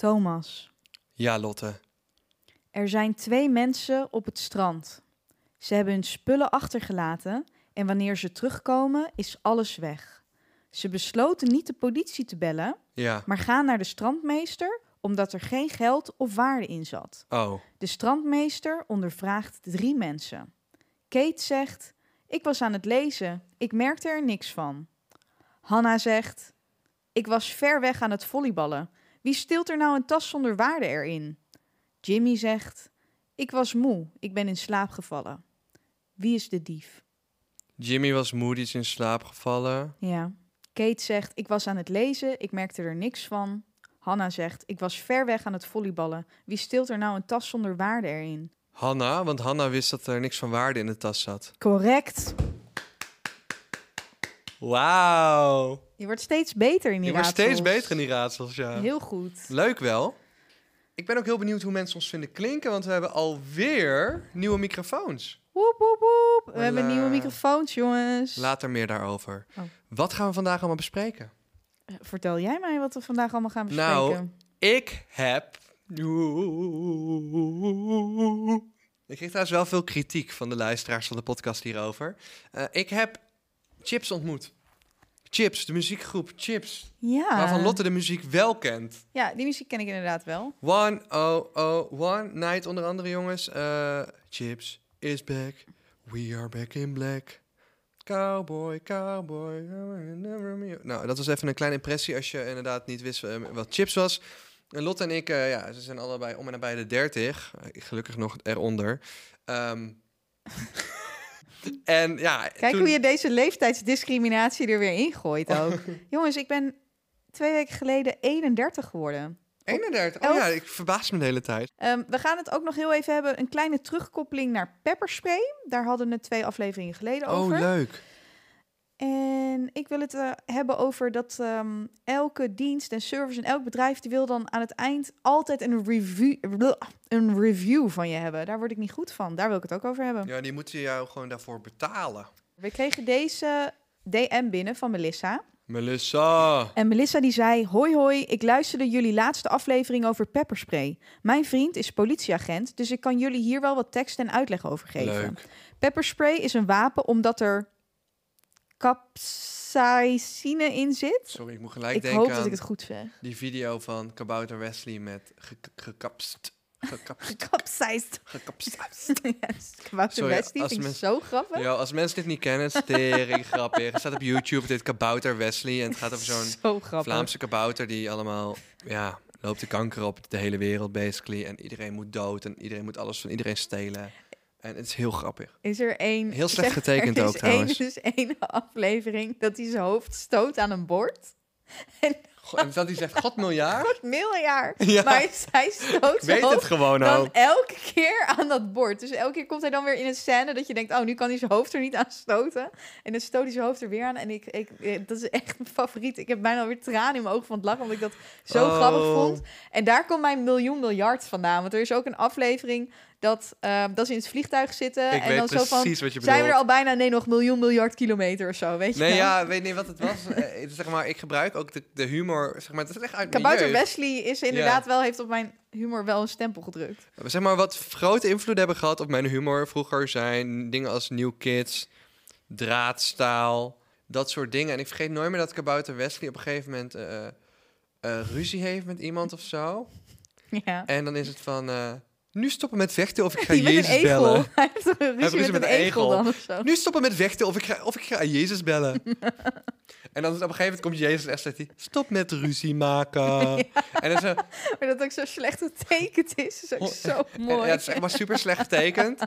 Thomas, Ja, Lotte. er zijn twee mensen op het strand. Ze hebben hun spullen achtergelaten en wanneer ze terugkomen is alles weg. Ze besloten niet de politie te bellen, Ja. maar gaan naar de strandmeester omdat er geen geld of waarde in zat. Oh. De strandmeester ondervraagt drie mensen. Kate zegt: Ik was aan het lezen, ik merkte er niks van. Hanna zegt: Ik was ver weg aan het volleyballen. Wie steelt er nou een tas zonder waarde erin? Jimmy zegt: Ik was moe, ik ben in slaap gevallen. Wie is de dief? Jimmy was moe, die is in slaap gevallen. Ja. Kate zegt: Ik was aan het lezen, ik merkte er niks van. Hanna zegt: Ik was ver weg aan het volleyballen. Wie steelt er nou een tas zonder waarde erin? Hanna, want Hanna wist dat er niks van waarde in de tas zat. Correct. Wauw. Je wordt steeds beter in die Je wordt raadsels. steeds beter in die raadsels, ja. Heel goed. Leuk wel. Ik ben ook heel benieuwd hoe mensen ons vinden klinken, want we hebben alweer nieuwe microfoons. Woep, woep, woep. We Hola. hebben nieuwe microfoons, jongens. Later meer daarover. Oh. Wat gaan we vandaag allemaal bespreken? Eh, Vertel jij mij wat we vandaag allemaal gaan bespreken. Nou, Ik heb... Ik kreeg trouwens wel veel kritiek van de luisteraars van de podcast hierover. Eh, ik heb Chips ontmoet. Chips, de muziekgroep Chips. ja. Waarvan Lotte de muziek wel kent. Ja, die muziek ken ik inderdaad wel. One oh oh one night onder andere jongens. Eh, Chips is back. We are back in black. Cowboy, cowboy. never me- Nou, dat was even een kleine impressie als je inderdaad niet wist eh, wat Chips was. En Lotte en ik, eh, ja, ze zijn allebei om en nabij de 30. Eh, gelukkig nog eronder. Ehm, en ja, Kijk toen- hoe je deze leeftijdsdiscriminatie er weer ingooit ook. Jongens, ik ben twee weken geleden 31 geworden. 31. Oh elf- ja, ik verbaas me de hele tijd. Ehm, we gaan het ook nog heel even hebben. Een kleine terugkoppeling naar pepperspray. Daar hadden we twee afleveringen geleden over. Oh, leuk. En ik wil het eh, hebben over dat ehm, elke dienst en service en elk bedrijf die wil dan aan het eind altijd een review, een review van je hebben. Daar word ik niet goed van. Daar wil ik het ook over hebben. Ja, die moeten jou gewoon daarvoor betalen. We kregen deze DM binnen van Melissa. Melissa. En Melissa die zei: Hoi hoi, ik luisterde jullie laatste aflevering over pepperspray. Mijn vriend is politieagent, dus ik kan jullie hier wel wat tekst en uitleg over geven. Leuk. Pepperspray is een wapen omdat er capsaicine in zit. Sorry, ik moet gelijk Ik denken hoop aan dat ik het goed zeg. die video van Kabouter Wesley met ge- gekapst. Gekapst. Capsized. Gekapst. yes, Kabouter Sorry, Wesley als vind ik zo grappig. Ja, als mensen dit niet kennen, stering grappig. Het staat op YouTube, dit Kabouter Wesley. En het gaat over zo'n zo grappig. Vlaamse kabouter die allemaal, ja, loopt de kanker op de hele wereld basically. En iedereen moet dood en iedereen moet alles van iedereen stelen. En het is heel grappig. Is er één... Heel slecht zeg, getekend ook, trouwens. Er is één aflevering dat hij zijn hoofd stoot aan een bord. En dat hij zegt, god miljard? Wordt miljard. Ja. Maar hij stoot weet het gewoon dan ook. elke keer aan dat bord. Dus elke keer komt hij dan weer in een scène dat je denkt... oh, nu kan hij zijn hoofd er niet aan stoten. En dan stoot hij zijn hoofd er weer aan. En ik, ik, eh, dat is echt mijn favoriet. Ik heb bijna alweer tranen in mijn ogen van het lachen... omdat ik dat zo Oh. grappig vond. En daar komt mijn miljoen miljard vandaan. Want er is ook een aflevering dat, eh, dat ze in het vliegtuig zitten... Ik en dan zo van... Zijn we er al bijna? Nee, nog miljoen miljard kilometer of zo, weet je Nee, ja, weet niet wat het was. Eh, zeg maar, ik gebruik ook de, de humor, zeg maar, dat is echt uit Kabouter. Wesley is inderdaad wel, heeft op mijn humor wel een stempel gedrukt. Zeg maar, wat grote invloed hebben gehad op mijn humor vroeger zijn dingen als New Kids, draadstaal, dat soort dingen. En ik vergeet nooit meer dat Kabouter Wesley op een gegeven moment eh, eh, ruzie heeft met iemand of zo. Ja. En dan is het van, nu stoppen met vechten of ik ga een Jezus egel. bellen. Hij heeft een ruzie ruzie met, met een egel, dan of zo. Nu stoppen met vechten of ik ga, of ik ga Jezus bellen. en dan op een gegeven moment komt Jezus en zegt hij, stop met ruzie maken. En dan zo, Maar dat ook zo slecht getekend is, is ook Oh, zo En, mooi. ja, het is echt maar super slecht getekend.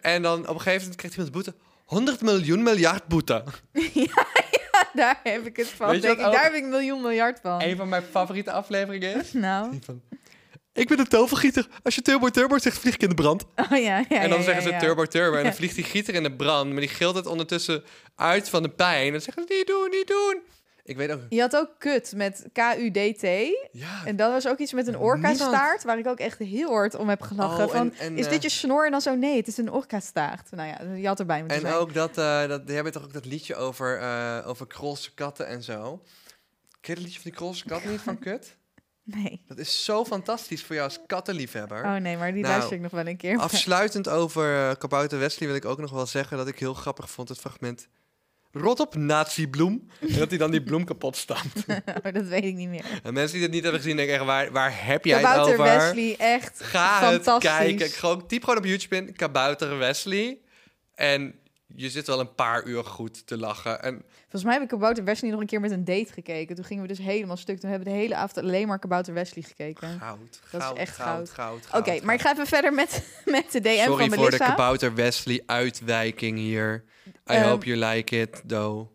en dan op een gegeven moment krijgt iemand boete. 100 miljoen miljard boete. daar heb ik het van. Denk ik, daar heb ik een miljoen miljard van. Een van mijn favoriete afleveringen is. Nou, van, ik ben een tovergieter. Als je turbo turbo zegt, vlieg ik in de brand. oh ja, ja en dan ja, zeggen ja, ze ja. turbo turbo. En dan vliegt die gieter in de brand. Maar die gilt het ondertussen uit van de pijn. En dan zeggen ze, niet doen, niet doen. Ik weet ook... Je had ook kut met K-U-D-T. Ja, En dat was ook iets met een orka-staart, waar ik ook echt heel hard om heb gelachen. Oh, van, en- en, is eh, dit je snor? En dan zo, nee, het is een orka-staart. Nou ja, je had erbij moeten En zijn. ook dat, eh dat, die hebben toch ook dat liedje over, eh over krolse katten en zo. Ken je dat liedje van die krolse kat niet van Kut? Nee. Dat is zo fantastisch voor jou als kattenliefhebber. Oh nee, maar die Nou, luister ik nog wel een keer. Afsluitend over uh, Kabouter Wesley wil ik ook nog wel zeggen dat ik heel grappig vond het fragment. Rot op nazi-bloem. En dat hij dan die bloem kapot stampt. oh, dat weet ik niet meer. En mensen die het niet hebben gezien denken echt, waar, waar heb jij het Kabouter over? Wesley, echt Ga fantastisch. het kijken. Gewoon, typ gewoon op YouTube in Kabouter Wesley. En je zit wel een paar uur goed te lachen. En Volgens mij heb ik Kabouter Wesley nog een keer met een date gekeken. Toen gingen we dus helemaal stuk. Toen hebben we de hele avond alleen maar Kabouter Wesley gekeken. goud, Dat is goud, echt goud, goud. goud, Oké, maar ik ga even verder met, met de DM Sorry van voor de Melissa. Kabouter Wesley uitwijking hier. I Ehm, hope you like it, though.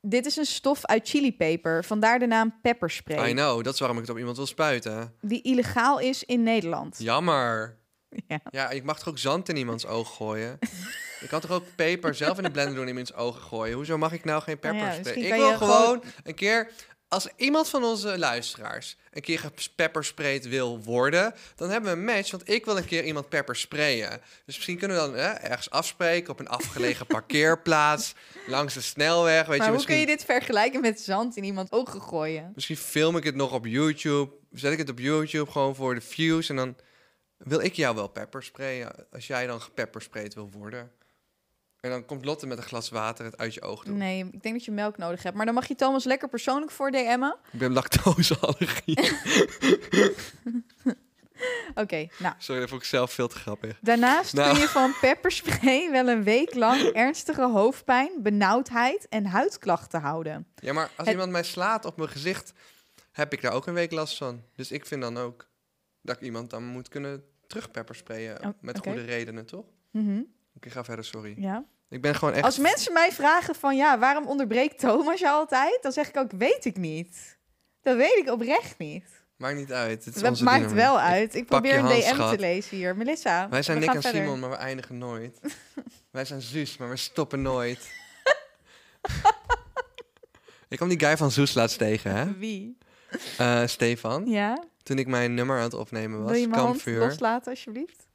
Dit is een stof uit chilipeper, vandaar de naam pepperspray. I know, dat is waarom ik het op iemand wil spuiten. Die illegaal is in Nederland. Jammer. Ja. Ja, ik mag toch ook zand in iemands oog gooien? ik kan toch ook peper zelf in de blender doen in iemands ogen gooien? Hoezo mag ik nou geen Nou ja, misschien ik wil gewoon een keer... Als iemand van onze luisteraars een keer gepeppersprayed wil worden, dan hebben we een match. Want ik wil een keer iemand peppersprayen. Dus misschien kunnen we dan hè, ergens afspreken op een afgelegen parkeerplaats, langs de snelweg. Weet maar je, hoe misschien, kun je dit vergelijken met zand in iemands ogen gooien? misschien film ik het nog op YouTube. Zet ik het op YouTube gewoon voor de views. En dan wil ik jou wel peppersprayen als jij dan gepeppersprayed wil worden. En dan komt Lotte met een glas water het uit je oog doen. Nee, ik denk dat je melk nodig hebt. Maar dan mag je Thomas lekker persoonlijk voor DM'en. Ik ben lactoseallergie. Oké, nou. Sorry, dat vond ik zelf veel te grappig. Daarnaast Nou. kun je van pepperspray wel een week lang ernstige hoofdpijn, benauwdheid en huidklachten houden. Ja, maar als Het- iemand mij slaat op mijn gezicht, heb ik daar ook een week last van. Dus ik vind dan ook dat ik iemand dan moet kunnen terugpeppersprayen. Oh, met goede redenen, toch? Mhm, Oké, ga verder, sorry. ja. Ik ben gewoon echt... Als mensen mij vragen van ja, waarom onderbreekt Thomas je altijd? Dan zeg ik ook, weet ik niet. Dat weet ik oprecht niet. Maakt niet uit. Het is Dat maakt dynamiek. wel uit. Ik probeer een DM schat. te lezen hier. Melissa, Wij zijn Nick en verder. Simon, maar we eindigen nooit. Wij zijn Zuus, maar we stoppen nooit. ik kwam die guy van Zoes laatst tegen, hè? Wie? Eh, Stefan. Ja? Toen ik mijn nummer aan het opnemen was. Wil je mijn hand loslaten alsjeblieft?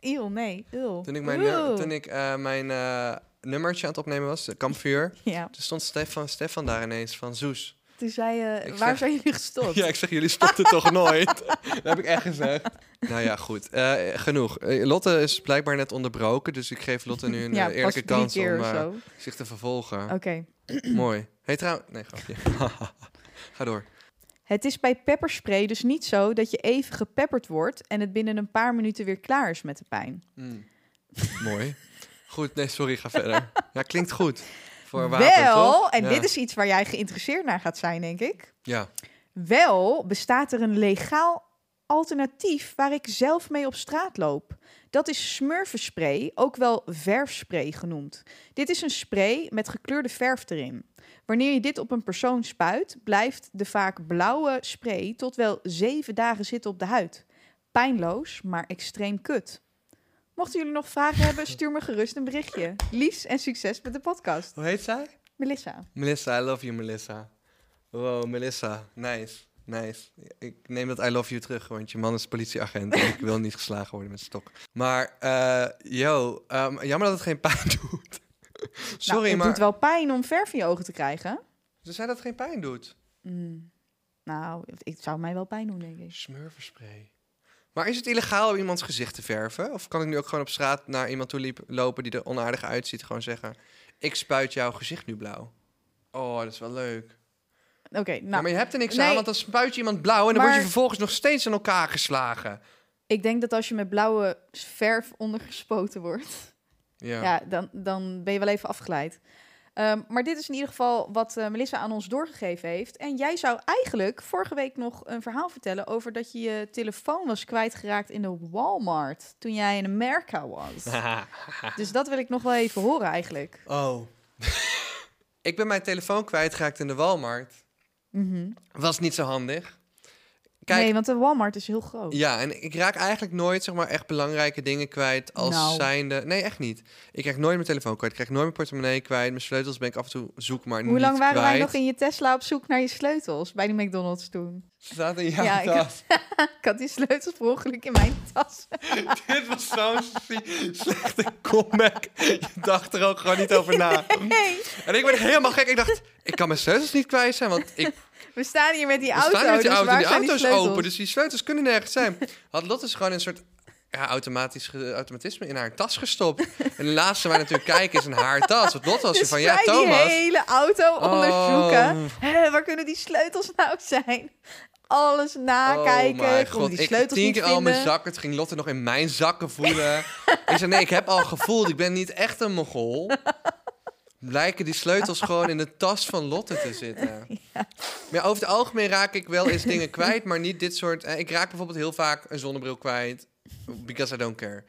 Eeuw, nee. Eeuw. Toen ik mijn, Oeh. nu- toen ik, eh, mijn eh, nummertje aan het opnemen was, eh, Kampvuur. Ja, Toen stond Stefan, Stefan daar ineens van Zoes. toen zei je, Ik waar zeg- zijn jullie gestopt? Ja, ik zeg, jullie stopten toch nooit? Dat heb ik echt gezegd. Nou ja, goed. Genoeg. Lotte is blijkbaar net onderbroken, dus ik geef Lotte nu een ja, eerlijke kans om zich te vervolgen. Oké. Mooi. Hey, trouw... Nee, grapje. Ga door. Het is bij pepperspray dus niet zo dat je even gepepperd wordt en het binnen een paar minuten weer klaar is met de pijn. Mm. Mooi. Goed, nee, sorry, ga verder. Ja, klinkt goed. Voor wapen, Wel, toch? en Ja. dit is iets waar jij geïnteresseerd naar gaat zijn, denk ik. Ja. Wel bestaat er een legaal alternatief waar ik zelf mee op straat loop. Dat is smurfenspray, ook wel verfspray genoemd. Dit is een spray met gekleurde verf erin. Wanneer je dit op een persoon spuit, blijft de vaak blauwe spray tot wel zeven dagen zitten op de huid. Pijnloos, maar extreem kut. Mochten jullie nog vragen hebben, stuur me gerust een berichtje. Lies en succes met de podcast. Hoe heet zij? Melissa. Melissa, I love you, Melissa. Wow, Melissa. Nice. Nice. Ik neem dat I love you terug, want je man is politieagent en ik wil niet geslagen worden met stok. Maar, eh yo, ehm, jammer dat het geen pijn doet. Sorry, nou, het maar doet wel pijn om verf in je ogen te krijgen. ze zei dat het geen pijn doet. Mm. Nou, het zou mij wel pijn doen, denk ik. Smurfenspray. Maar is het illegaal om iemands gezicht te verven? Of kan ik nu ook gewoon op straat naar iemand toe lopen die er onaardig uitziet, gewoon zeggen: Ik spuit jouw gezicht nu blauw? Oh, dat is wel leuk. Oké, nou, maar je hebt er niks nee. aan, want dan spuit je iemand blauw en dan word je vervolgens nog steeds aan elkaar geslagen. ik denk dat als je met blauwe verf ondergespoten wordt, Ja. ja, dan, dan ben je wel even afgeleid. Ehm, maar dit is in ieder geval wat eh, Melissa aan ons doorgegeven heeft. En jij zou eigenlijk vorige week nog een verhaal vertellen over dat je je telefoon was kwijtgeraakt in de Walmart toen jij in Amerika was. dus dat wil ik nog wel even horen eigenlijk. oh. ik ben mijn telefoon kwijtgeraakt in de Walmart. Mhm. Was niet zo handig. Kijk, nee, want de Walmart is heel groot. Ja, en ik raak eigenlijk nooit zeg maar echt belangrijke dingen kwijt als Nou. zijnde. Nee, echt niet. Ik krijg nooit mijn telefoon kwijt. Ik krijg nooit mijn portemonnee kwijt. Mijn sleutels ben ik af en toe zoek, maar Hoe niet lang waren kwijt. wij nog in je Tesla op zoek naar je sleutels bij die McDonald's toen? Staat in jouw Ja, ik- tas. Ik had die sleutels per ongeluk in mijn tas. Dit was zo'n slechte comeback. Je dacht er ook gewoon niet over na. Nee, En ik werd helemaal gek. Ik dacht, ik kan mijn sleutels niet kwijt zijn, want ik we staan hier met die we auto. staan met die dus auto. Die auto is open, dus die sleutels kunnen nergens zijn. Had Lotte dus gewoon een soort ja, automatisch automatisme in haar tas gestopt. En de laatste waar natuurlijk kijken is in haar tas. Want Lotte was Dus van, ja, wij die Thomas. hele auto Oh. onderzoeken. Hè, waar kunnen die sleutels nou zijn? Alles nakijken. Oh god, die ik sleutels tien keer al mijn zakken. Het ging Lotte nog in mijn zakken voelen. ik zei, nee, ik heb al gevoeld. Ik ben niet echt een mogol. Blijken die sleutels gewoon in de tas van Lotte te zitten. Maar ja, over het algemeen raak ik wel eens dingen kwijt, maar niet dit soort... eh, ik raak bijvoorbeeld heel vaak een zonnebril kwijt. Because I don't care.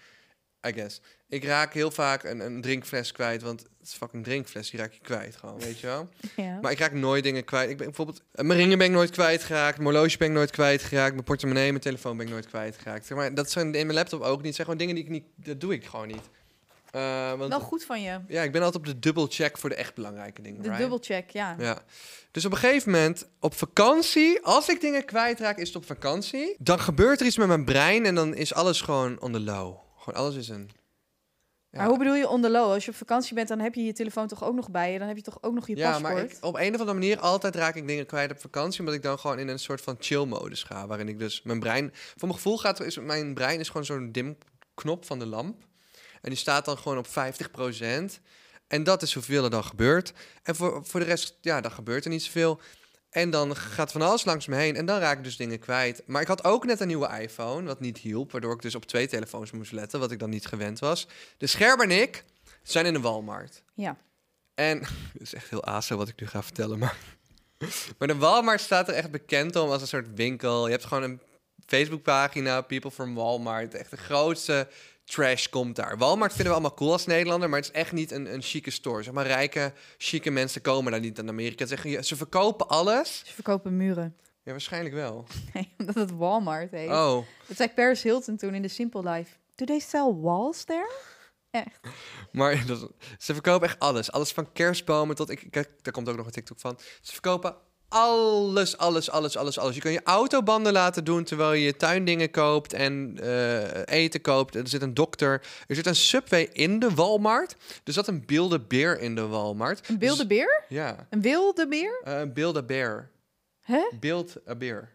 I guess. Ik raak heel vaak een, een drinkfles kwijt, want het is fucking drinkfles. Die raak je kwijt gewoon, weet je wel? Ja. Maar ik raak nooit dingen kwijt. Ik ben bijvoorbeeld eh, mijn ringen ben ik nooit kwijtgeraakt, mijn horloge ben ik nooit kwijtgeraakt, mijn portemonnee, mijn telefoon ben ik nooit kwijtgeraakt. Zeg maar dat zijn in mijn laptop ook niet. Zijn gewoon dingen die ik niet, dat doe ik gewoon niet. Eh, want Wel goed van je. ja, ik ben altijd op de dubbel check voor de echt belangrijke dingen. De right? dubbelcheck, ja. Ja. Dus op een gegeven moment, op vakantie, als ik dingen kwijtraak, is het op vakantie. Dan gebeurt er iets met mijn brein en dan is alles gewoon on the low. Gewoon alles is een. Ja. Maar hoe bedoel je on the low? Als je op vakantie bent, dan heb je je telefoon toch ook nog bij je. Dan heb je toch ook nog je Ja, paspoort. maar ik, op een of andere manier altijd raak ik dingen kwijt op vakantie, omdat ik dan gewoon in een soort van chill-modus ga, waarin ik dus mijn brein, voor mijn gevoel gaat, is mijn brein is gewoon zo'n dim knop van de lamp, en die staat dan gewoon op 50% en dat is hoeveel er dan gebeurt. En voor, voor de rest, ja, dan gebeurt er niet zoveel. En dan gaat van alles langs me heen en dan raak ik dus dingen kwijt. Maar ik had ook net een nieuwe iPhone, wat niet hielp, waardoor ik dus op twee telefoons moest letten, wat ik dan niet gewend was. De Scherm en ik zijn in de Walmart. Ja. En het is echt heel aso wat ik nu ga vertellen, maar... Maar de Walmart staat er echt bekend om als een soort winkel. Je hebt gewoon een Facebookpagina, People from Walmart. Echt de grootste trash komt daar. Walmart vinden we allemaal cool als Nederlander, maar het is echt niet een, een chique store. Zeg maar, rijke, chique mensen komen daar niet aan Amerika. Ze, zeggen, ze verkopen alles. Ze verkopen muren. Ja, waarschijnlijk wel. Nee, omdat het Walmart heet. Oh, Dat zei Paris Hilton toen in de Simple Life. Do they sell walls there? Echt. maar dat, ze verkopen echt alles. Alles van kerstbomen tot... Ik, kijk, daar komt ook nog een TikTok van. Ze verkopen alles, alles, alles, alles, alles. Je kan je autobanden laten doen terwijl je tuindingen koopt en eh, eten koopt. Er zit een dokter. Er zit een Subway in de Walmart. Er zat een beelde beer in de Walmart. Een wilde Dus- beer? ja, Een wilde beer? eh, een beelde beer. Hè? Beeld a beer.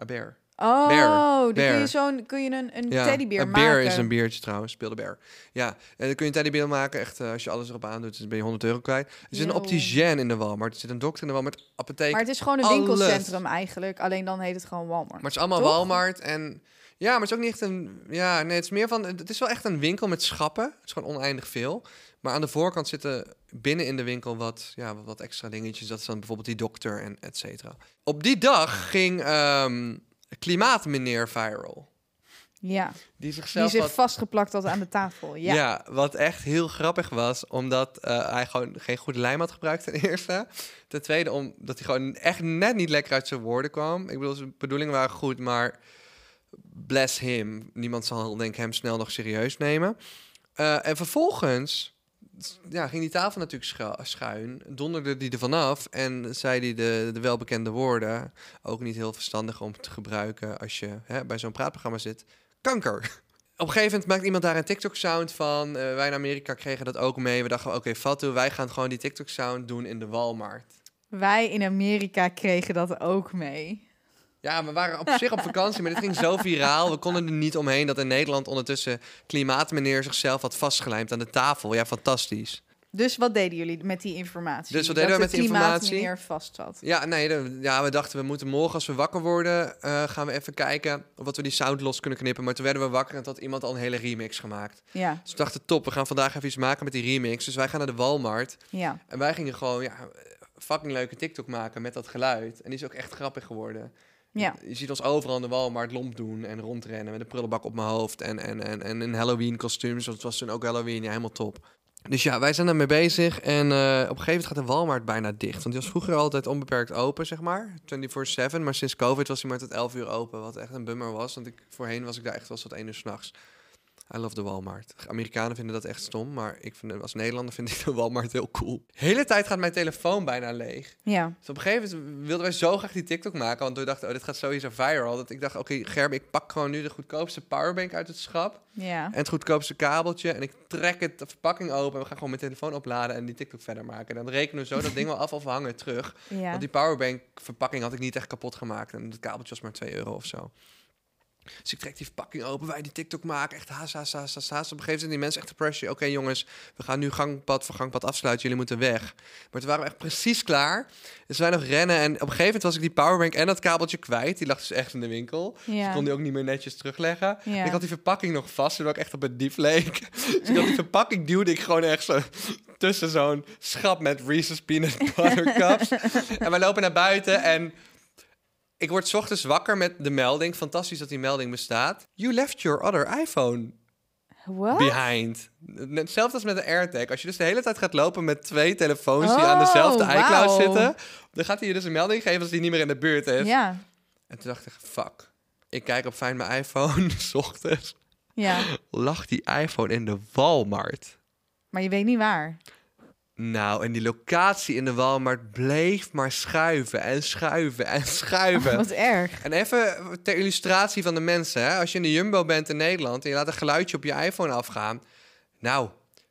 A bear. Oh, Bear. dan kun je, zo'n, kun je een, een Ja, teddybeer een maken. beer is een biertje trouwens, beelde bear. Ja, en dan kun je een teddybeer maken. Echt, eh, als je alles erop aandoet, dan ben je 100 euro kwijt. Er zit een Yo. opticien in de Walmart. Er zit een dokter in de Walmart. Apotheek. Maar het is gewoon een alles. winkelcentrum eigenlijk. Alleen dan heet het gewoon Walmart. Maar het is allemaal Toch? Walmart en... Ja, maar het is ook niet echt een... Ja, nee, het is meer van... Het is wel echt een winkel met schappen. Het is gewoon oneindig veel. Maar aan de voorkant zitten binnen in de winkel wat, ja, wat- wat extra dingetjes. Dat is dan bijvoorbeeld die dokter en et cetera. Op die dag ging ehm Klimaatmeneer viral. Ja, Die die zichzelf zich had- vastgeplakt had aan de tafel. Ja. Ja. wat echt heel grappig was, omdat eh, hij gewoon geen goede lijm had gebruikt ten eerste. Ten tweede, omdat hij gewoon echt net niet lekker uit zijn woorden kwam. Ik bedoel, zijn bedoelingen waren goed, maar bless him. Niemand zal denk ik hem snel nog serieus nemen. Eh, en vervolgens ja, ging die tafel natuurlijk schu- schuin, donderde die er vanaf en zei hij de, de welbekende woorden, ook niet heel verstandig om te gebruiken als je hè, bij zo'n praatprogramma zit, kanker. Op een gegeven moment maakt iemand daar een TikTok-sound van. Eh, wij in Amerika kregen dat ook mee. We dachten, oké, Fatu, wij gaan gewoon die TikTok-sound doen in de Walmart. Wij in Amerika kregen dat ook mee. Ja, we waren op zich op vakantie, maar dit ging zo viraal. We konden er niet omheen dat in Nederland ondertussen klimaatmeneer zichzelf had vastgelijmd aan de tafel. Ja, fantastisch. Dus wat deden jullie met die informatie? Dus wat deden Dat we met de die informatie? klimaatmeneer vast zat. Ja, nee, de- ja, we dachten we moeten morgen als we wakker worden, eh, gaan we even kijken of wat we die sound los kunnen knippen. Maar toen werden we wakker en toen had iemand al een hele remix gemaakt. Ja, Dus we dachten, top, we gaan vandaag even iets maken met die remix. Dus wij gaan naar de Walmart. ja. En wij gingen gewoon, ja, fucking leuke TikTok maken met dat geluid. En die is ook echt grappig geworden. Ja. Je ziet ons overal in de Walmart lomp doen en rondrennen met een prullenbak op mijn hoofd. En, en, en, en een Halloween kostuums, want het was toen ook Halloween. Ja, helemaal top. Dus ja, wij zijn ermee bezig. En eh, op een gegeven moment gaat de Walmart bijna dicht. Want die was vroeger altijd onbeperkt open, zeg maar. 24-7. Maar sinds COVID was hij maar tot 11 uur open. Wat echt een bummer was. Want ik, voorheen was ik daar echt wel tot 1 uur s'nachts. I love de Walmart. Amerikanen vinden dat echt stom, maar ik vind, als Nederlander vind ik de Walmart heel cool. De hele tijd gaat mijn telefoon bijna leeg. Ja. Dus op een gegeven moment wilden wij zo graag die TikTok maken, want we dachten, oh, dit gaat sowieso viral. Dat ik dacht, oké, Gerben, ik pak gewoon nu de goedkoopste powerbank uit het schap Ja. en het goedkoopste kabeltje en ik trek het de verpakking open en we gaan gewoon mijn telefoon opladen en die TikTok verder maken. En dan rekenen we zo dat ding wel af of we hangen terug. Ja. Want die powerbank verpakking had ik niet echt kapot gemaakt. En het kabeltje was maar 2 euro of zo. Dus ik trek die verpakking open, wij die TikTok maken. Echt haast, haast, haast, haast, haast. Op een gegeven moment zijn die mensen echt de pressure. Oké jongens, we gaan nu gangpad voor gangpad afsluiten. Jullie moeten weg. Maar toen waren we echt precies klaar. Dus wij nog rennen. En op een gegeven moment was ik die powerbank en dat kabeltje kwijt. Die lag dus echt in de winkel. Dus ik Ja. kon die ook niet meer netjes terugleggen. Ja. Ik had die verpakking nog vast, zodat ik echt op een dief leek. Dus ik had die verpakking duwde ik gewoon echt zo tussen zo'n schap met Reese's Peanut Butter Cups. en wij lopen naar buiten en ik word 's ochtends wakker met de melding. Fantastisch dat die melding bestaat. You left your other iPhone What? behind. Hetzelfde als met de AirTag. Als je dus de hele tijd gaat lopen met twee telefoons die aan Oh, dezelfde iCloud zitten, dan gaat hij je dus een melding geven als die niet meer in de buurt is. Ja. En toen dacht ik, fuck. Ik kijk op Find My iPhone, s ochtends Ja. lag die iPhone in de Walmart. Maar je weet niet waar. Nou, en die locatie in de Walmart bleef maar schuiven en schuiven en schuiven. Wat erg. En even ter illustratie van de mensen. Hè? Als je in de Jumbo bent in Nederland en je laat een geluidje op je iPhone afgaan. Nou,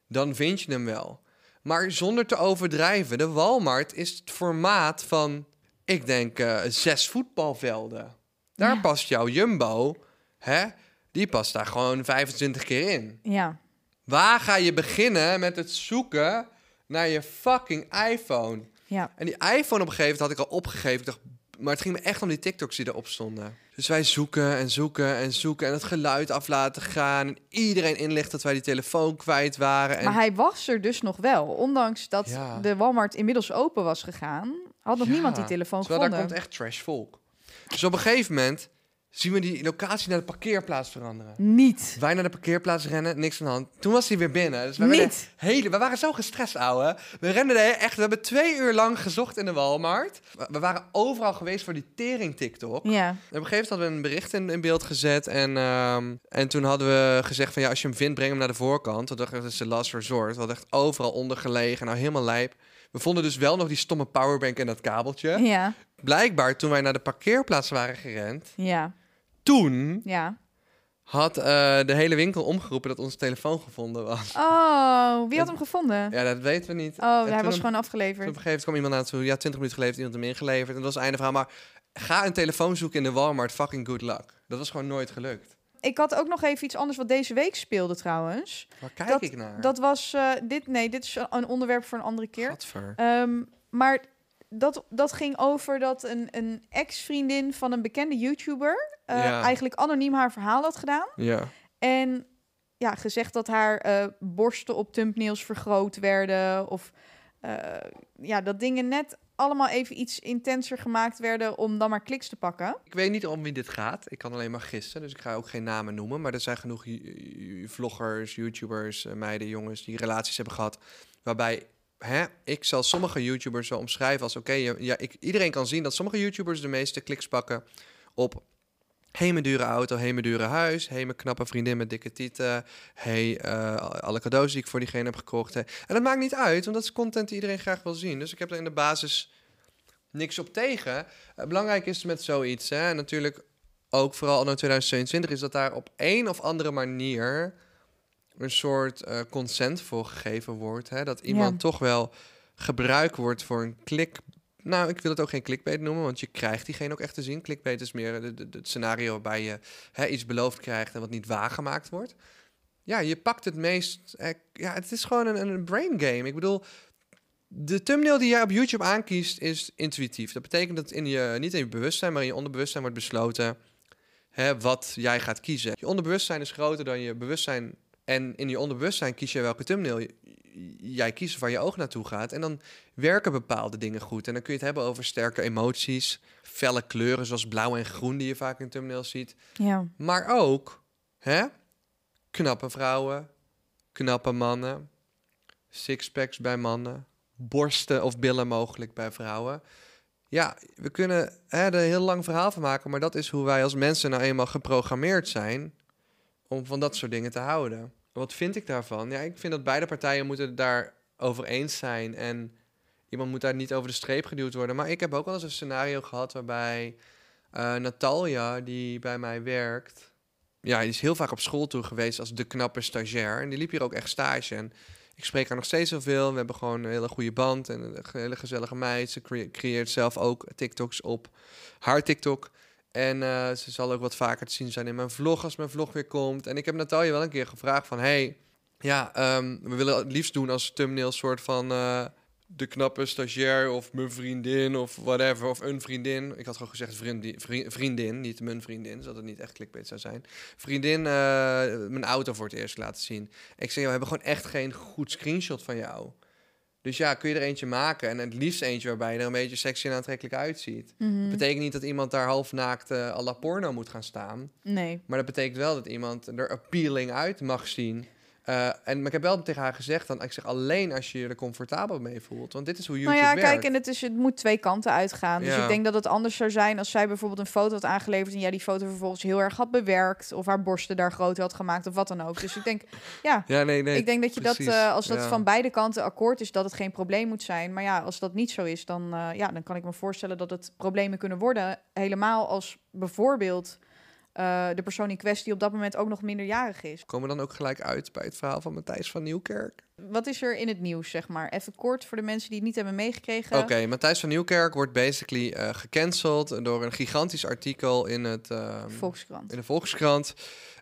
dan vind je hem wel. Maar zonder te overdrijven, de Walmart is het formaat van, ik denk, eh, zes voetbalvelden. Daar Ja. past jouw Jumbo, hè? Die past daar gewoon 25 keer in. Ja. Waar ga je beginnen met het zoeken naar je fucking iPhone? Ja. En die iPhone op een gegeven moment had ik al opgegeven. Ik dacht, maar het ging me echt om die TikToks die erop stonden. Dus wij zoeken en zoeken en zoeken en het geluid af laten gaan. En iedereen inlicht dat wij die telefoon kwijt waren. En Maar hij was er dus nog wel. Ondanks dat Ja. de Walmart inmiddels open was gegaan, had nog Ja, niemand die telefoon Terwijl gevonden. daar komt echt trash volk. Dus op een gegeven moment zien we die locatie naar de parkeerplaats veranderen. Niet. Wij naar de parkeerplaats rennen, niks aan de hand. Toen was hij weer binnen. Dus wij Niet. Hele, we waren zo gestrest, ouwe. We renden de, echt, we hebben twee uur lang gezocht in de Walmart. We, waren overal geweest voor die tering TikTok. Ja. En op een gegeven moment hadden we een bericht in, in beeld gezet. En, ehm, en toen hadden we gezegd van ja, als je hem vindt, breng hem naar de voorkant. Dachten, dat is de last resort. We hadden echt overal onder gelegen. Nou, helemaal lijp. We vonden dus wel nog die stomme powerbank en dat kabeltje. Ja. Blijkbaar, toen wij naar de parkeerplaats waren gerend, Ja. Toen Ja. had eh, de hele winkel omgeroepen dat onze telefoon gevonden was. Oh, wie had hem gevonden? Ja, dat weten we niet. Oh, En hij was gewoon Toen op een afgeleverd. gegeven moment kwam iemand naar toe. Ja, 20 minuten geleden iemand hem ingeleverd. En dat was het einde verhaal. Maar ga een telefoon zoeken in de Walmart. Fucking good luck. Dat was gewoon nooit gelukt. Ik had ook nog even iets anders wat deze week speelde trouwens. Waar kijk Dat- ik naar? Dat was eh, dit. Nee, dit is een onderwerp voor een andere keer. Gadver. Ehm, maar dat, dat ging over dat een, een ex-vriendin van een bekende YouTuber eh, Ja. eigenlijk anoniem haar verhaal had gedaan. Ja. En ja, gezegd dat haar eh, borsten op thumbnails vergroot werden. Of eh, ja, dat dingen net allemaal even iets intenser gemaakt werden om dan maar kliks te pakken. Ik weet niet om wie dit gaat. Ik kan alleen maar gissen. Dus ik ga ook geen namen noemen. Maar er zijn genoeg vloggers, YouTubers, meiden, jongens die relaties hebben gehad. Waarbij hè, ik zal sommige YouTubers zo omschrijven als: oké, ja, iedereen kan zien dat sommige YouTubers de meeste kliks pakken op. Hey, mijn dure auto, hey, mijn dure huis. Hey, mijn knappe vriendin met dikke tieten. Hey, eh, alle cadeaus die ik voor diegene heb gekocht. En dat maakt niet uit, want dat is content die iedereen graag wil zien. Dus ik heb er in de basis niks op tegen. Eh, belangrijk is met zoiets, hè, en natuurlijk ook vooral anno 2022, is dat daar op een of andere manier een soort eh, consent voor gegeven wordt. Hè? Dat iemand Ja. toch wel gebruikt wordt voor een klik. Nou, ik wil het ook geen clickbait noemen, want je krijgt diegene ook echt te zien. Clickbait is meer de- de- het scenario waarbij je hè, iets beloofd krijgt en wat niet waargemaakt wordt. Ja, je pakt het meest. eh, ja, het is gewoon een, een brain game. Ik bedoel, de thumbnail die jij op YouTube aankiest is intuïtief. Dat betekent dat in je, niet in je bewustzijn, maar in je onderbewustzijn wordt besloten hè, wat jij gaat kiezen. Je onderbewustzijn is groter dan je bewustzijn. En in je onderbewustzijn kies je welke thumbnail jij kiest waar je oog naartoe gaat. En dan werken bepaalde dingen goed. En dan kun je het hebben over sterke emoties, felle kleuren zoals blauw en groen die je vaak in thumbnails ziet. Ja. Maar ook hè, knappe vrouwen, knappe mannen, sixpacks bij mannen, borsten of billen mogelijk bij vrouwen. Ja, we kunnen hè, er een heel lang verhaal van maken, maar dat is hoe wij als mensen nou eenmaal geprogrammeerd zijn om van dat soort dingen te houden. Wat vind ik daarvan? Ja, ik vind dat beide partijen moeten het daar over eens zijn. En iemand moet daar niet over de streep geduwd worden. Maar ik heb ook wel eens een scenario gehad waarbij eh Natalia, die bij mij werkt... Ja, die is heel vaak op school toe geweest als de knappe stagiair. En die liep hier ook echt stage. En ik spreek haar nog steeds zoveel. We hebben gewoon een hele goede band en een hele gezellige meid. Ze creëert zelf ook TikToks op haar TikTok. En eh, ze zal ook wat vaker te zien zijn in mijn vlog als mijn vlog weer komt. En ik heb Natalia wel een keer gevraagd van... Hey, ja, ehm, we willen het liefst doen als thumbnail soort van... eh, de knappe stagiair of mijn vriendin of whatever. Of een vriendin. Ik had gewoon gezegd vriendin, vri- vriendin niet mijn vriendin. Zodat het niet echt clickbait zou zijn. Vriendin eh, mijn auto voor het eerst laten zien. Ik zei, we hebben gewoon echt geen goed screenshot van jou. Dus ja, kun je er eentje maken. En het liefst eentje waarbij je er een beetje sexy en aantrekkelijk uitziet. Mhm. betekent niet dat iemand daar half naakt eh à la porno moet gaan staan. Nee. Maar dat betekent wel dat iemand er appealing uit mag zien. Eh, en, maar ik heb wel tegen haar gezegd, dan, ik zeg alleen als je je er comfortabel mee voelt. Want dit is hoe YouTube Nou ja, werkt. kijk, en het, is, het moet twee kanten uitgaan. Dus Ja. ik denk dat het anders zou zijn als zij bijvoorbeeld een foto had aangeleverd... en jij die foto vervolgens heel erg had bewerkt... of haar borsten daar groter had gemaakt of wat dan ook. Dus ik denk, ja, Ja, nee, nee. ik denk dat je dat, eh, als dat ja. van beide kanten akkoord is... dat het geen probleem moet zijn. Maar ja, als dat niet zo is, dan, eh, ja, dan kan ik me voorstellen... dat het problemen kunnen worden. Helemaal als bijvoorbeeld eh, de persoon in kwestie op dat moment ook nog minderjarig is. Komen we dan ook gelijk uit bij het verhaal van Matthijs van Nieuwkerk? Wat is er in het nieuws, zeg maar? Even kort voor de mensen die het niet hebben meegekregen. Oké, Matthijs van Nieuwkerk wordt basically eh, gecanceld door een gigantisch artikel in, het, ehm, Volkskrant. in de Volkskrant.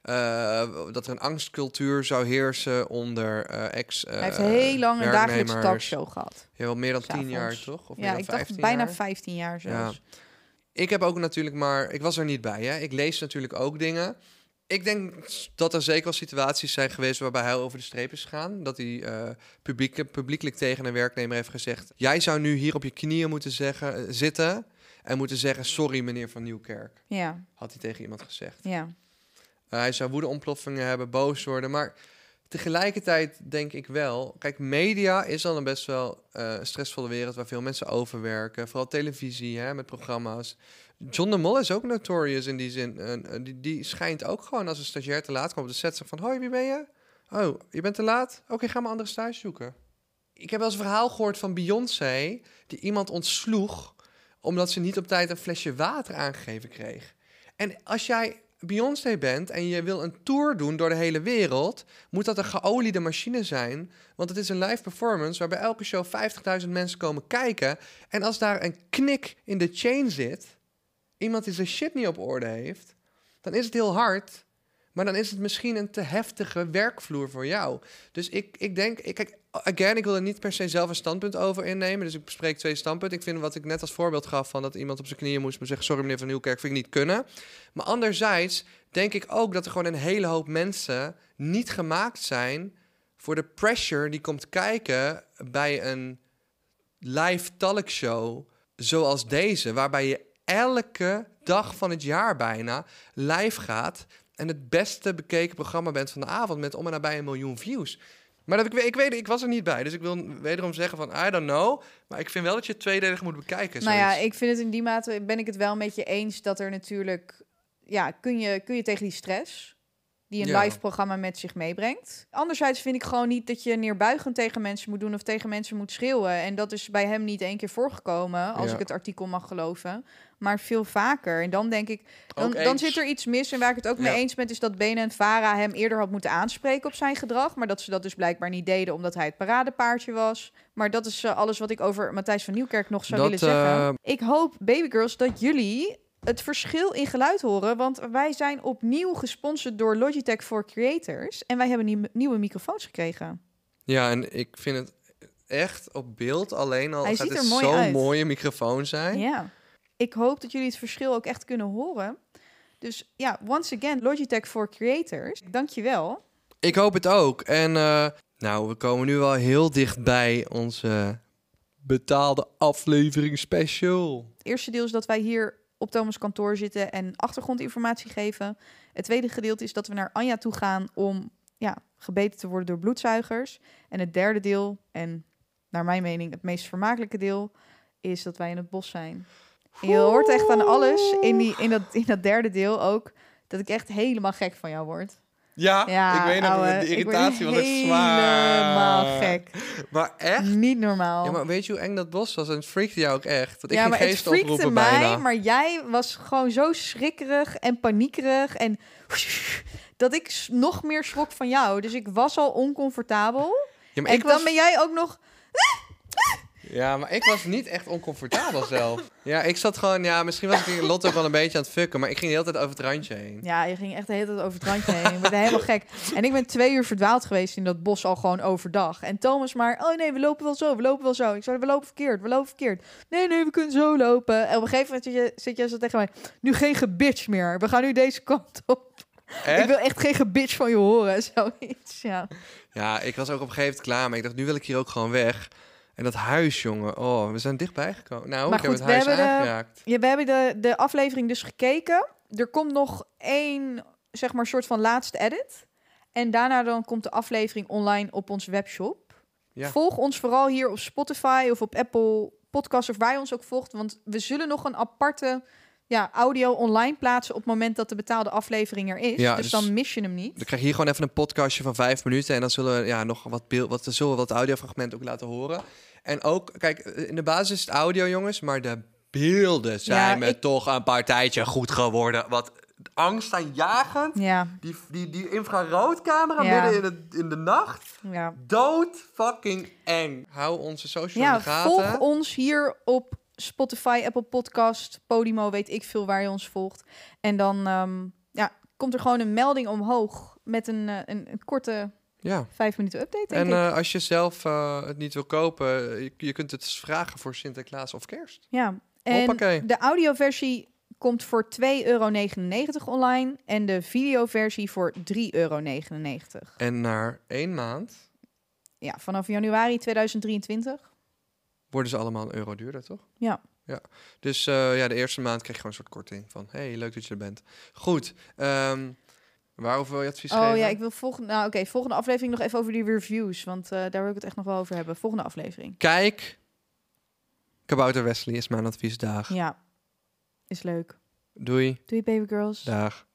eh, dat er een angstcultuur zou heersen onder ex Hij heeft heel lang een dagelijkse talkshow gehad. Ja, wel meer dan tien jaar, toch? Of Ja, ik dacht 15 bijna jaar? 15 jaar zelfs. Ik heb ook natuurlijk maar... Ik was er niet bij, hè. Ik lees natuurlijk ook dingen. Ik denk dat er zeker wel situaties zijn geweest... waarbij hij over de streep is gegaan. Dat hij eh, publiek, publiekelijk tegen een werknemer heeft gezegd... jij zou nu hier op je knieën moeten zeggen, eh, zitten... en moeten zeggen, sorry meneer Van Nieuwkerk. Ja, Had hij tegen iemand gezegd. ja. Uh, hij zou woedeontploffingen hebben, boos worden. Maar tegelijkertijd denk ik wel... Kijk, media is al een best wel eh, stressvolle wereld... waar veel mensen overwerken. Vooral televisie, hè, met programma's. John de Mol is ook notorious in die zin. Eh, die, die schijnt ook gewoon als een stagiair te laat komt de set... van, hoi, wie ben je? Oh, je bent te laat? Oké, ga maar andere stage zoeken. Ik heb wel eens een verhaal gehoord van Beyoncé... die iemand ontsloeg... omdat ze niet op tijd een flesje water aangegeven kreeg. En als jij Beyoncé bent en je wil een tour doen door de hele wereld, moet dat een geoliede machine zijn. Want het is een live performance waarbij elke show 50.000 mensen komen kijken. En als daar een knik in de chain zit, iemand die zijn shit niet op orde heeft, dan is het heel hard. Maar dan is het misschien een te heftige werkvloer voor jou. Dus ik, ik denk, ik, again, ik wil er niet per se zelf een standpunt over innemen. Dus ik bespreek twee standpunten. Ik vind wat ik net als voorbeeld gaf van dat iemand op zijn knieën moest me zeggen: Sorry, meneer Van Nieuwkerk, vind ik niet kunnen. Maar anderzijds denk ik ook dat er gewoon een hele hoop mensen niet gemaakt zijn voor de pressure die komt kijken bij een live talkshow zoals deze, waarbij je elke dag van het jaar bijna live gaat en het beste bekeken programma bent van de avond met om en nabij een miljoen views. Maar dat ik, ik weet, ik was er niet bij, dus ik wil wederom zeggen van I don't know, maar ik vind wel dat je het tweedelig moet bekijken. Nou ja, ik vind het in die mate ben ik het wel met je eens dat er natuurlijk, ja, kun je, kun je tegen die stress die een Ja. live programma met zich meebrengt. Anderzijds vind ik gewoon niet dat je neerbuigend tegen mensen moet doen of tegen mensen moet schreeuwen. En dat is bij hem niet één keer voorgekomen, als Ja. ik het artikel mag geloven, maar veel vaker. En dan denk ik, dan, dan zit er iets mis. En waar ik het ook mee eens ben, is dat Benen en Vara hem eerder had moeten aanspreken op zijn gedrag. Maar dat ze dat dus blijkbaar niet deden, omdat hij het paradepaardje was. Maar dat is eh, alles wat ik over Matthijs van Nieuwkerk nog zou Dat, willen zeggen. eh, Ik hoop, babygirls, dat jullie het verschil in geluid horen. Want wij zijn opnieuw gesponsord door Logitech for Creators. En wij hebben nieuw- nieuwe microfoons gekregen. Ja, en ik vind het echt op beeld alleen al Hij gaat ziet het mooi zo'n uit. mooie microfoon zijn. Ja. Ik hoop dat jullie het verschil ook echt kunnen horen. Dus ja, once again, Logitech for Creators. Dankjewel. Ik hoop het ook. En eh, nou, we komen nu wel heel dicht bij onze betaalde aflevering special. Het eerste deel is dat wij hier op Thomas kantoor zitten en achtergrondinformatie geven. Het tweede gedeelte is dat we naar Anja toe gaan om ja, gebeten te worden door bloedzuigers. En het derde deel, en naar mijn mening het meest vermakelijke deel, is dat wij in het bos zijn. Je hoort echt aan alles in, die, in, dat, in dat derde deel ook dat ik echt helemaal gek van jou word. Ja, Ja, ik weet nog, ouwe, de ik irritatie was echt zwaar. Helemaal gek. Maar echt? Niet normaal. Ja, maar weet je hoe eng dat bos was? En het freakte jou ook echt. Want ik ja, ging maar het freakte mij, bijna. maar jij was gewoon zo schrikkerig en paniekerig en dat ik nog meer schrok van jou. Dus ik was al oncomfortabel. Ja, maar en ik dan was... ben jij ook nog... Ja, maar ik was niet echt oncomfortabel zelf. Ja, ik zat gewoon... Ja, misschien was ik Lotte ook wel een beetje aan het fucken. Maar ik ging de hele tijd over het randje heen. Ja, je ging echt de hele tijd over het randje heen. Ik werd helemaal gek. En ik ben twee uur verdwaald geweest in dat bos al gewoon overdag. En Thomas maar, oh nee, we lopen wel zo, we lopen wel zo. Ik zei, we lopen verkeerd, we lopen verkeerd. Nee, nee, we kunnen zo lopen. En op een gegeven moment zit je, zit je zo tegen mij, nu geen gebitch meer. We gaan nu deze kant op. Echt? Ik wil echt geen gebitch van je horen, zoiets, ja. Ja, ik was ook op een gegeven moment klaar. Maar ik dacht, nu wil ik hier ook gewoon weg. En dat huis, jongen. Oh, we zijn dichtbij gekomen. Nou, Maar ik goed, heb we het huis hebben de- aangeraakt. Ja, we hebben de, de aflevering dus gekeken. Er komt nog één, zeg maar, soort van laatste edit. En daarna dan komt de aflevering online op onze webshop. Ja. Volg ons vooral hier op Spotify of op Apple Podcasts of waar je ons ook volgt. Want we zullen nog een aparte ja, audio online plaatsen op het moment dat de betaalde aflevering er is. Ja, dus, dus- dan mis je hem niet. Dan krijg je hier gewoon even een podcastje van vijf minuten. En dan zullen we ja, nog wat beeld, wat, zullen we wat audiofragmenten ook laten horen. En ook, kijk, in de basis is het audio, jongens. Maar de beelden zijn Ja, me ik- toch een partijtje goed geworden. Wat angstaanjagend. Ja, Die, die, die infraroodcamera Ja. midden in de, in de nacht. ja. Dood fucking eng. Hou onze social in Ja, de gaten. volg ons hier op Spotify, Apple Podcast, Podimo, weet ik veel waar je ons volgt. En dan ehm, ja, komt er gewoon een melding omhoog met een, eh, een, een korte Ja. vijf minuten update, denk En ik. eh, als je zelf eh, het niet wil kopen, je, je kunt het vragen voor Sinterklaas of kerst. ja, en hoppakee. de audioversie komt voor 2,99 euro online en de videoversie voor 3,99 euro. En na één maand Ja, vanaf januari 2023. worden ze allemaal een euro duurder, toch? Ja. ja. Dus eh, ja, de eerste maand krijg je gewoon een soort korting van... hey, leuk dat je er bent. Goed. ehm waarover wil je advies Oh geven? ja, ik wil volgende, nou, oké, volgende aflevering nog even over die reviews, want eh, daar wil ik het echt nog wel over hebben. Volgende aflevering. Kijk, Kabouter Wesley is mijn advies. Dag. Ja, is leuk. Doei. Doei baby girls. Dag.